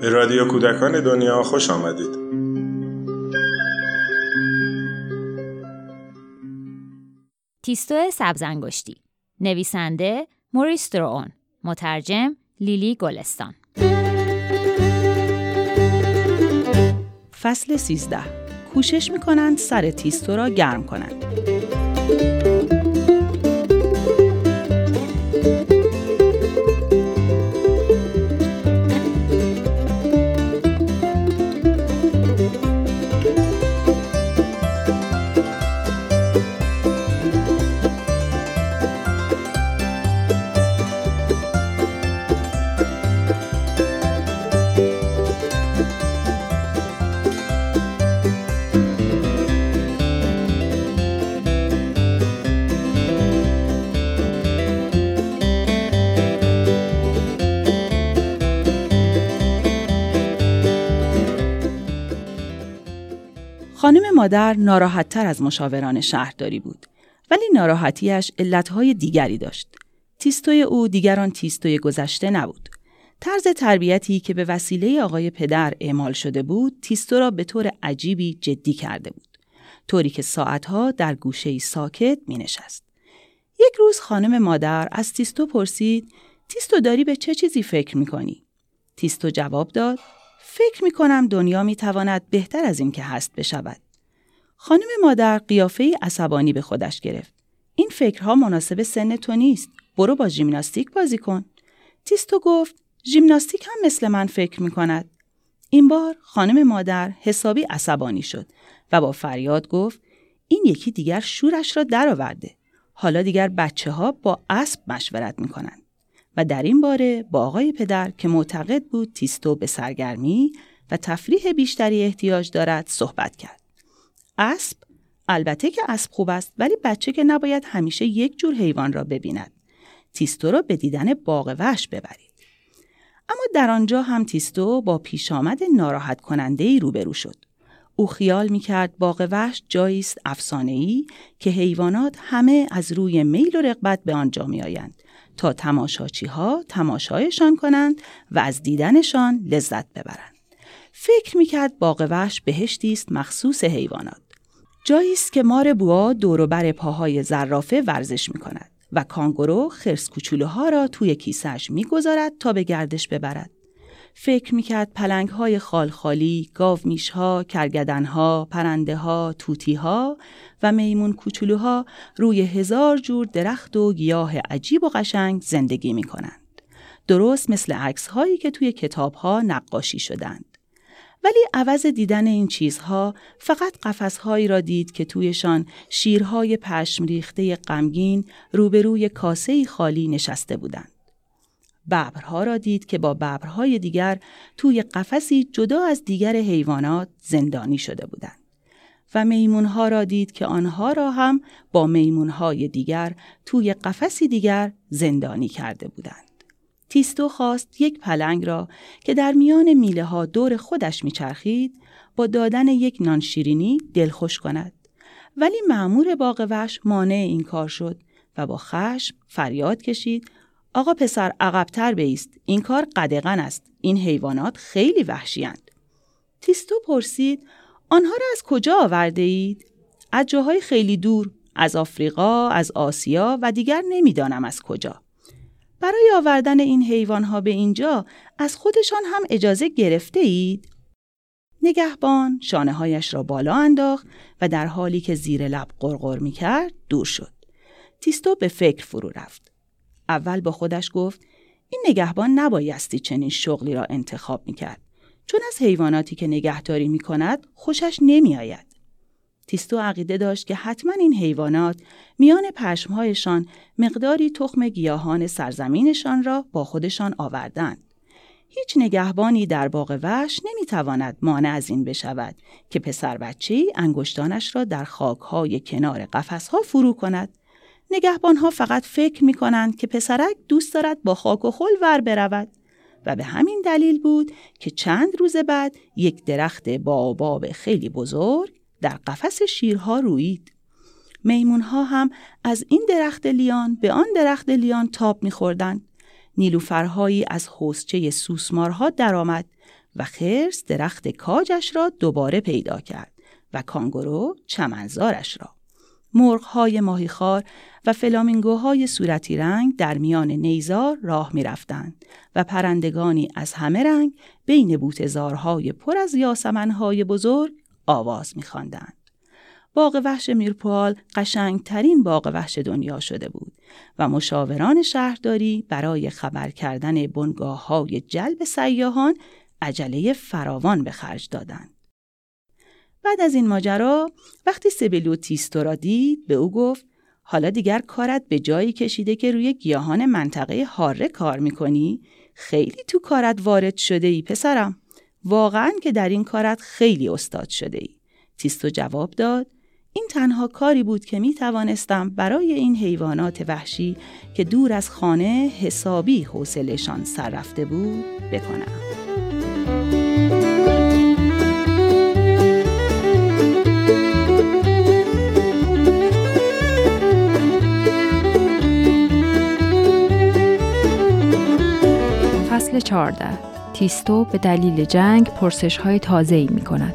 به رادیو کودکان دنیا خوش آمدید. تیستو سبزنگشتی نویسنده موریس درون مترجم لیلی گلستان. فصل 13 کوشش می‌کنند سر تیستو را گرم کنند. مادر ناراحتتر از مشاوران شهرداری بود ولی ناراحتیش علتهای دیگری داشت. تیستوی او دیگران تیستوی گذشته نبود. طرز تربیتی که به وسیله آقای پدر اعمال شده بود تیستو را به طور عجیبی جدی کرده بود. طوری که ساعتها در گوشه ساکت می نشست. یک روز خانم مادر از تیستو پرسید تیستو داری به چه چیزی فکر می کنی؟ تیستو جواب داد فکر می کنم دنیا می تواند بهتر از این که هست بشود. خانم مادر قیافه عصبانی به خودش گرفت. این فکرها مناسب سن تو نیست. برو با ژیمناستیک بازی کن. تیستو گفت ژیمناستیک هم مثل من فکر می کند. این بار خانم مادر حسابی عصبانی شد و با فریاد گفت این یکی دیگر شورش را درآورده. حالا دیگر بچه ها با اسب مشورت می کنند. و در این باره با آقای پدر که معتقد بود تیستو به سرگرمی و تفریح بیشتری احتیاج دارد صحبت کرد. اسب البته که اسب خوب است ولی بچه که نباید همیشه یک جور حیوان را ببیند. تیستو را به دیدن باغ وحش ببرید. اما در آنجا هم تیستو با پیش آمد ناراحت کننده ای روبرو شد. او خیال می کرد باغ وحش جایی است ای که حیوانات همه از روی میل و رغبت به آنجا می آیند تا تماشاچی ها تماشایشان کنند و از دیدنشان لذت ببرند. فکر می‌کرد باغ وحش بهشتی است مخصوص حیوانات. جایی است که مار بوا دور بر پاهای زرافه ورزش می کند و کانگورو خرس کوچولوها را توی کیسهش می‌گذارد تا به گردش ببرد. فکر می‌کرد پلنگ های خالخالی، گاومیش ها، کرگدن ها، پرنده ها، توتی ها و میمون کوچولوها روی هزار جور درخت و گیاه عجیب و قشنگ زندگی می کنند. درست مثل عکس هایی که توی کتاب ها نقاشی شدند. ولی عوض دیدن این چیزها فقط قفسهایی را دید که تویشان شیرهای پشم ریخته غمگین روبروی کاسه خالی نشسته بودند. ببرها را دید که با ببرهای دیگر توی قفسی جدا از دیگر حیوانات زندانی شده بودند. و میمونها را دید که آنها را هم با میمونهای دیگر توی قفسی دیگر زندانی کرده بودند. تیستو خواست یک پلنگ را که در میان میله ها دور خودش میچرخید با دادن یک نانشیرینی دلخوش کند. ولی معمور باغ وحش مانع این کار شد و با خشم فریاد کشید آقا پسر عقبتر بیست این کار قدغن است این حیوانات خیلی وحشیند تیستو پرسید آنها را از کجا آورده اید؟ از جاهای خیلی دور از آفریقا از آسیا و دیگر نمی‌دانم از کجا. برای آوردن این حیوانها به اینجا از خودشان هم اجازه گرفته اید نگهبان شانه هایش را بالا انداخت و در حالی که زیر لب قرقر می کرد دور شد. تیستو به فکر فرو رفت. اول با خودش گفت این نگهبان نبایستی چنین شغلی را انتخاب می کرد. چون از حیواناتی که نگهداری می کند خوشش نمی آید. تیستو عقیده داشت که حتما این حیوانات میان پشمهایشان مقداری تخم گیاهان سرزمینشان را با خودشان آوردند. هیچ نگهبانی در باغ وحش نمی‌تواند مانع از این بشود که پسر بچه انگشتانش را در خاکهای کنار قفسها فرو کند نگهبان ها فقط فکر می کنند که پسرک دوست دارد با خاک و خل ور برود و به همین دلیل بود که چند روز بعد یک درخت باباب خیلی بزرگ در قفس شیرها روید. میمون ها هم از این درخت لیان به آن درخت لیان تاب میخوردند. نیلوفرهایی از حوزچه سوسمارها درآمد و خرس درخت کاجش را دوباره پیدا کرد و کانگورو چمنزارش را. مرغهای ماهیخوار و فلامینگوهای صورتی رنگ در میان نیزار راه می رفتند و پرندگانی از همه رنگ بین بوتزارهای پر از یاسمنهای بزرگ آواز می خواندند. باغ وحش میرپوال قشنگترین باغ وحش دنیا شده بود و مشاوران شهرداری برای خبر کردن بنگاه های جلب سیاهان عجله فراوان به خرج دادند. بعد از این ماجرا وقتی سبلو تیستو را دید به او گفت حالا دیگر کارت به جایی کشیده که روی گیاهان منطقه هاره کار می‌کنی؟ خیلی تو کارت وارد شده ای پسرم. واقعا که در این کارت خیلی استاد شده ای. تیستو جواب داد این تنها کاری بود که می توانستم برای این حیوانات وحشی که دور از خانه حسابی حوصلهشان سر رفته بود بکنم. فصل 14 تیستو به دلیل جنگ پرسش های تازه ای می کند.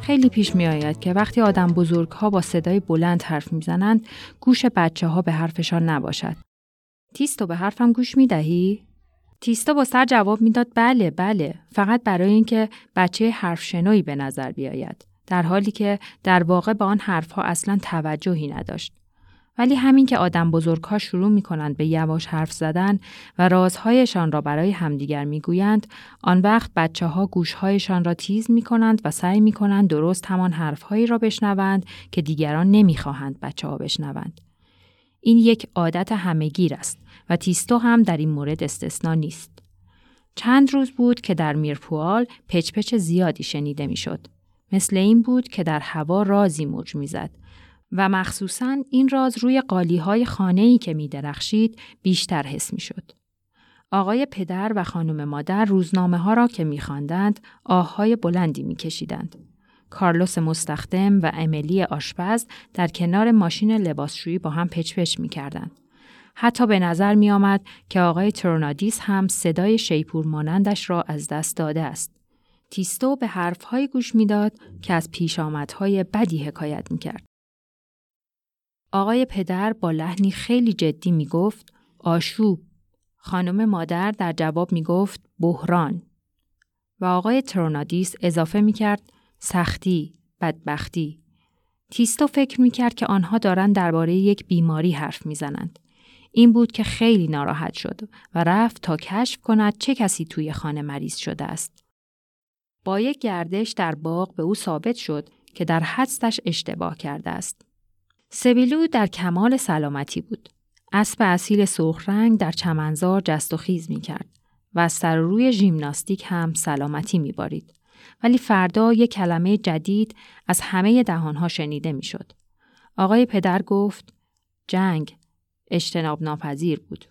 خیلی پیش می آید که وقتی آدم بزرگ ها با صدای بلند حرف می زنند گوش بچه ها به حرفشان نباشد. تیستو به حرفم گوش می دهی؟ تیستو با سر جواب می‌داد بله بله فقط برای اینکه بچه حرف شنوی به نظر بیاید در حالی که در واقع به آن حرفها اصلا توجهی نداشت ولی همین که آدم بزرگها شروع می کنند به یواش حرف زدن و رازهایشان را برای همدیگر می گویند، آن وقت بچه ها گوشهایشان را تیز می کنند و سعی می کنند درست همان حرفهایی را بشنوند که دیگران نمی خواهند بچه ها بشنوند. این یک عادت همهگیر است و تیستو هم در این مورد استثنا نیست. چند روز بود که در میرپوال پچپچ زیادی شنیده می‌شد. مثل این بود که در هوا رازی موج می‌زد و مخصوصا این راز روی قالی های خانه ای که می درخشید بیشتر حس می شد. آقای پدر و خانم مادر روزنامه ها را که می خواندند آه های بلندی می کشیدند. کارلوس مستخدم و امیلی آشپز در کنار ماشین لباسشویی با هم پچ پچ می کردند. حتی به نظر می آمد که آقای ترنادیس هم صدای شیپور مانندش را از دست داده است. تیستو به حرفهایی گوش می‌داد که از پیشامدهای بدی حکایت می کرد. آقای پدر با لحنی خیلی جدی می گفت آشوب. خانم مادر در جواب می گفت بحران. و آقای ترونادیس اضافه می کرد سختی، بدبختی. تیستو فکر می کرد که آنها دارند درباره یک بیماری حرف می زنند. این بود که خیلی ناراحت شد و رفت تا کشف کند چه کسی توی خانه مریض شده است. با یک گردش در باغ به او ثابت شد که در حدستش اشتباه کرده است. سبیلو در کمال سلامتی بود. اسب اصیل سرخ رنگ در چمنزار جست و خیز می کرد و از سر روی ژیمناستیک هم سلامتی می بارید. ولی فردا یک کلمه جدید از همه دهانها شنیده می شد. آقای پدر گفت جنگ اجتناب ناپذیر بود.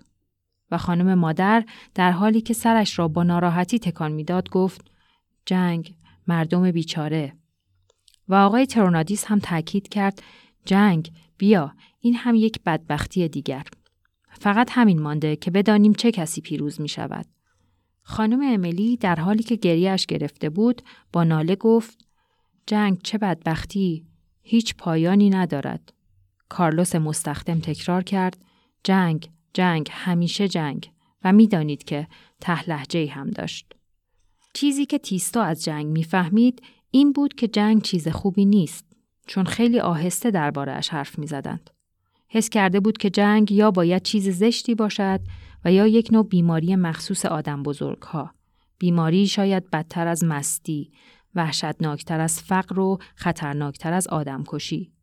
و خانم مادر در حالی که سرش را با ناراحتی تکان می‌داد گفت جنگ مردم بیچاره. و آقای ترونادیس هم تاکید کرد جنگ بیا این هم یک بدبختی دیگر. فقط همین مانده که بدانیم چه کسی پیروز می شود خانم امیلی در حالی که گریهش گرفته بود با ناله گفت جنگ چه بدبختی؟ هیچ پایانی ندارد. کارلوس مستخدم تکرار کرد جنگ جنگ همیشه جنگ و می‌دانید که ته هم داشت چیزی که تیستو از جنگ می‌فهمید این بود که جنگ چیز خوبی نیست چون خیلی آهسته دربارهش حرف می‌زدند حس کرده بود که جنگ یا باید چیز زشتی باشد و یا یک نوع بیماری مخصوص آدم بزرگ ها. بیماری شاید بدتر از مستی، وحشتناکتر از فقر و خطرناکتر از آدم کشی.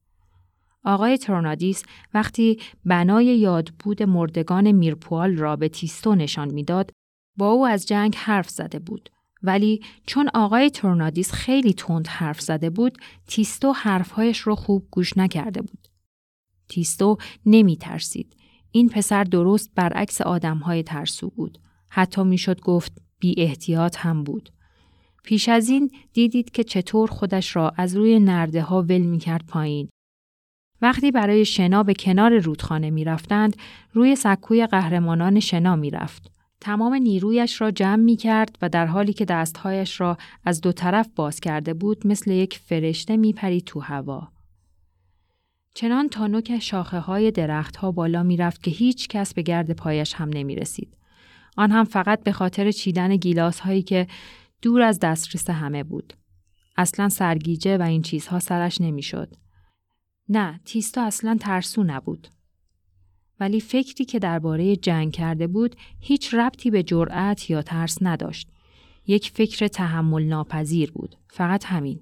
آقای ترونادیس وقتی بنای یادبود مردگان میرپوال را به تیستو نشان می‌داد با او از جنگ حرف زده بود ولی چون آقای تورنادیس خیلی تند حرف زده بود تیستو حرفهایش رو خوب گوش نکرده بود. تیستو نمی ترسید. این پسر درست برعکس آدمهای ترسو بود. حتی می‌شد گفت بی احتیاط هم بود. پیش از این دیدید که چطور خودش را از روی نرده ها ول می کرد پایین. وقتی برای شنا به کنار رودخانه می رفتند، روی سکوی قهرمانان شنا می رفت. تمام نیرویش را جمع می کرد و در حالی که دستهایش را از دو طرف باز کرده بود مثل یک فرشته می پرید تو هوا. چنان تا نوک شاخه های درخت ها بالا می رفت که هیچ کس به گرد پایش هم نمی رسید. آن هم فقط به خاطر چیدن گیلاس هایی که دور از دسترس همه بود. اصلا سرگیجه و این چیزها سرش نمی‌شد. نه، تیستا اصلا ترسو نبود. ولی فکری که درباره جنگ کرده بود هیچ ربطی به جرأت یا ترس نداشت. یک فکر تحمل ناپذیر بود. فقط همین.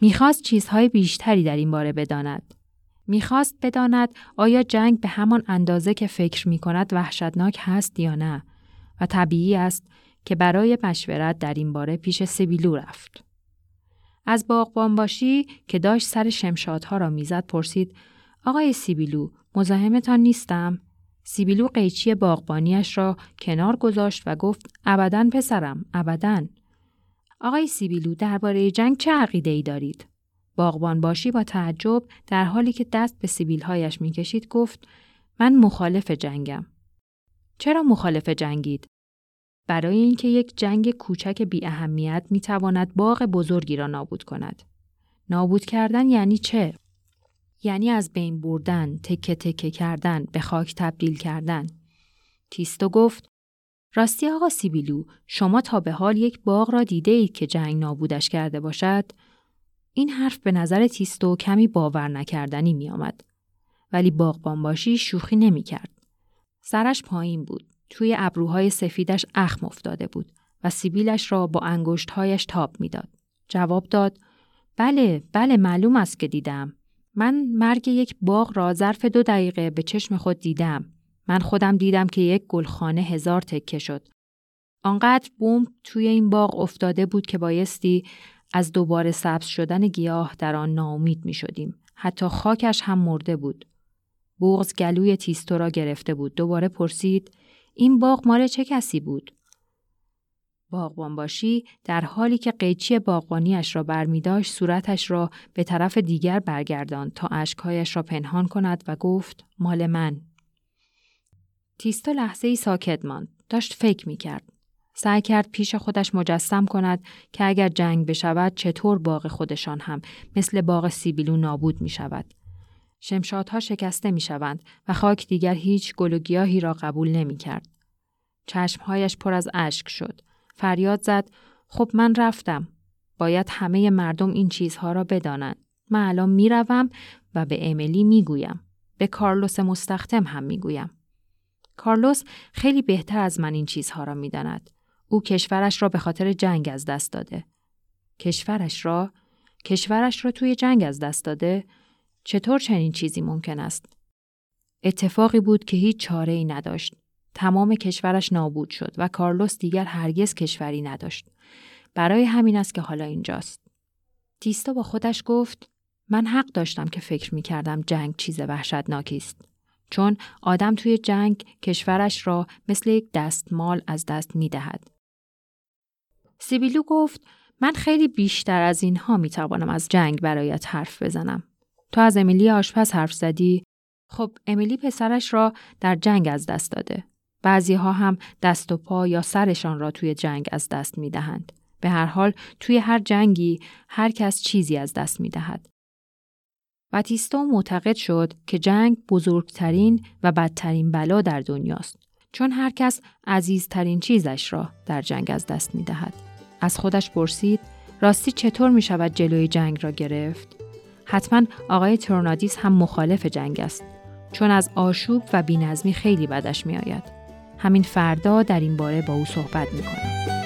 می‌خواست چیزهای بیشتری در این باره بداند. می‌خواست بداند آیا جنگ به همان اندازه که فکر می‌کند وحشتناک هست یا نه و طبیعی است که برای مشورت در این باره پیش سیبیلو رفت. از باغبان باشی که داشت سر شمشادها را می‌زد پرسید آقای سیبیلو مزاحمتان نیستم؟ سیبیلو قیچی باغبانیش را کنار گذاشت و گفت ابدا پسرم ابدا آقای سیبیلو درباره جنگ چه عقیده ای دارید؟ باغبان باشی با تعجب در حالی که دست به سیبیلهایش می‌کشید گفت من مخالف جنگم. چرا مخالف جنگید؟ برای اینکه یک جنگ کوچک بی اهمیت می تواند باغ بزرگی را نابود کند. نابود کردن یعنی چه؟ یعنی از بین بردن، تکه تکه کردن، به خاک تبدیل کردن. تیستو گفت راستی آقا سیبیلو شما تا به حال یک باغ را دیده اید که جنگ نابودش کرده باشد؟ این حرف به نظر تیستو کمی باور نکردنی می آمد. ولی باغبان باشی شوخی نمی کرد. سرش پایین بود. توی ابروهای سفیدش اخم افتاده بود و سیبیلش را با انگشتهایش تاب می‌داد. جواب داد بله بله معلوم است که دیدم. من مرگ یک باغ را ظرف دو دقیقه به چشم خود دیدم. من خودم دیدم که یک گلخانه هزار تکه شد. آنقدر بوم توی این باغ افتاده بود که بایستی از دوباره سبز شدن گیاه در آن ناامید می شدیم. حتی خاکش هم مرده بود. بغز گلوی تیستو را گرفته بود. دوباره پرسید این باغ مال چه کسی بود؟ باغبان باشی در حالی که قیچی باغبانیش را برمیداشت صورتش را به طرف دیگر برگرداند تا اشکهایش را پنهان کند و گفت مال من. تیستا لحظه ای ساکت ماند. داشت فکر می کرد. سعی کرد پیش خودش مجسم کند که اگر جنگ بشود چطور باغ خودشان هم مثل باغ سیبیلو نابود می شود. شمشادها شکسته می شوند و خاک دیگر هیچ گل و گیاهی را قبول نمی کرد. چشمهایش پر از اشک شد. فریاد زد خب من رفتم. باید همه مردم این چیزها را بدانند. من الان می‌روم و به امیلی می‌گویم. به کارلوس مستخدم هم می‌گویم. کارلوس خیلی بهتر از من این چیزها را می‌داند. او کشورش را به خاطر جنگ از دست داده. کشورش را کشورش را توی جنگ از دست داده چطور چنین چیزی ممکن است؟ اتفاقی بود که هیچ چاره ای نداشت. تمام کشورش نابود شد و کارلوس دیگر هرگز کشوری نداشت. برای همین است که حالا اینجاست. تیستا با خودش گفت من حق داشتم که فکر می کردم جنگ چیز وحشتناکی است. چون آدم توی جنگ کشورش را مثل یک دستمال از دست می دهد. سیبیلو گفت من خیلی بیشتر از اینها می توانم از جنگ برایت حرف بزنم. تو از امیلی آشپز حرف زدی؟ خب امیلی پسرش را در جنگ از دست داده. بعضی ها هم دست و پا یا سرشان را توی جنگ از دست می دهند. به هر حال توی هر جنگی هر کس چیزی از دست می دهد. باتیستو معتقد شد که جنگ بزرگترین و بدترین بلا در دنیاست چون هر کس عزیزترین چیزش را در جنگ از دست می دهد. از خودش پرسید راستی چطور می شود جلوی جنگ را گرفت؟ حتما آقای تورنادیس هم مخالف جنگ است چون از آشوب و بینظمی خیلی بدش می آید. همین فردا در این باره با او صحبت می کنم.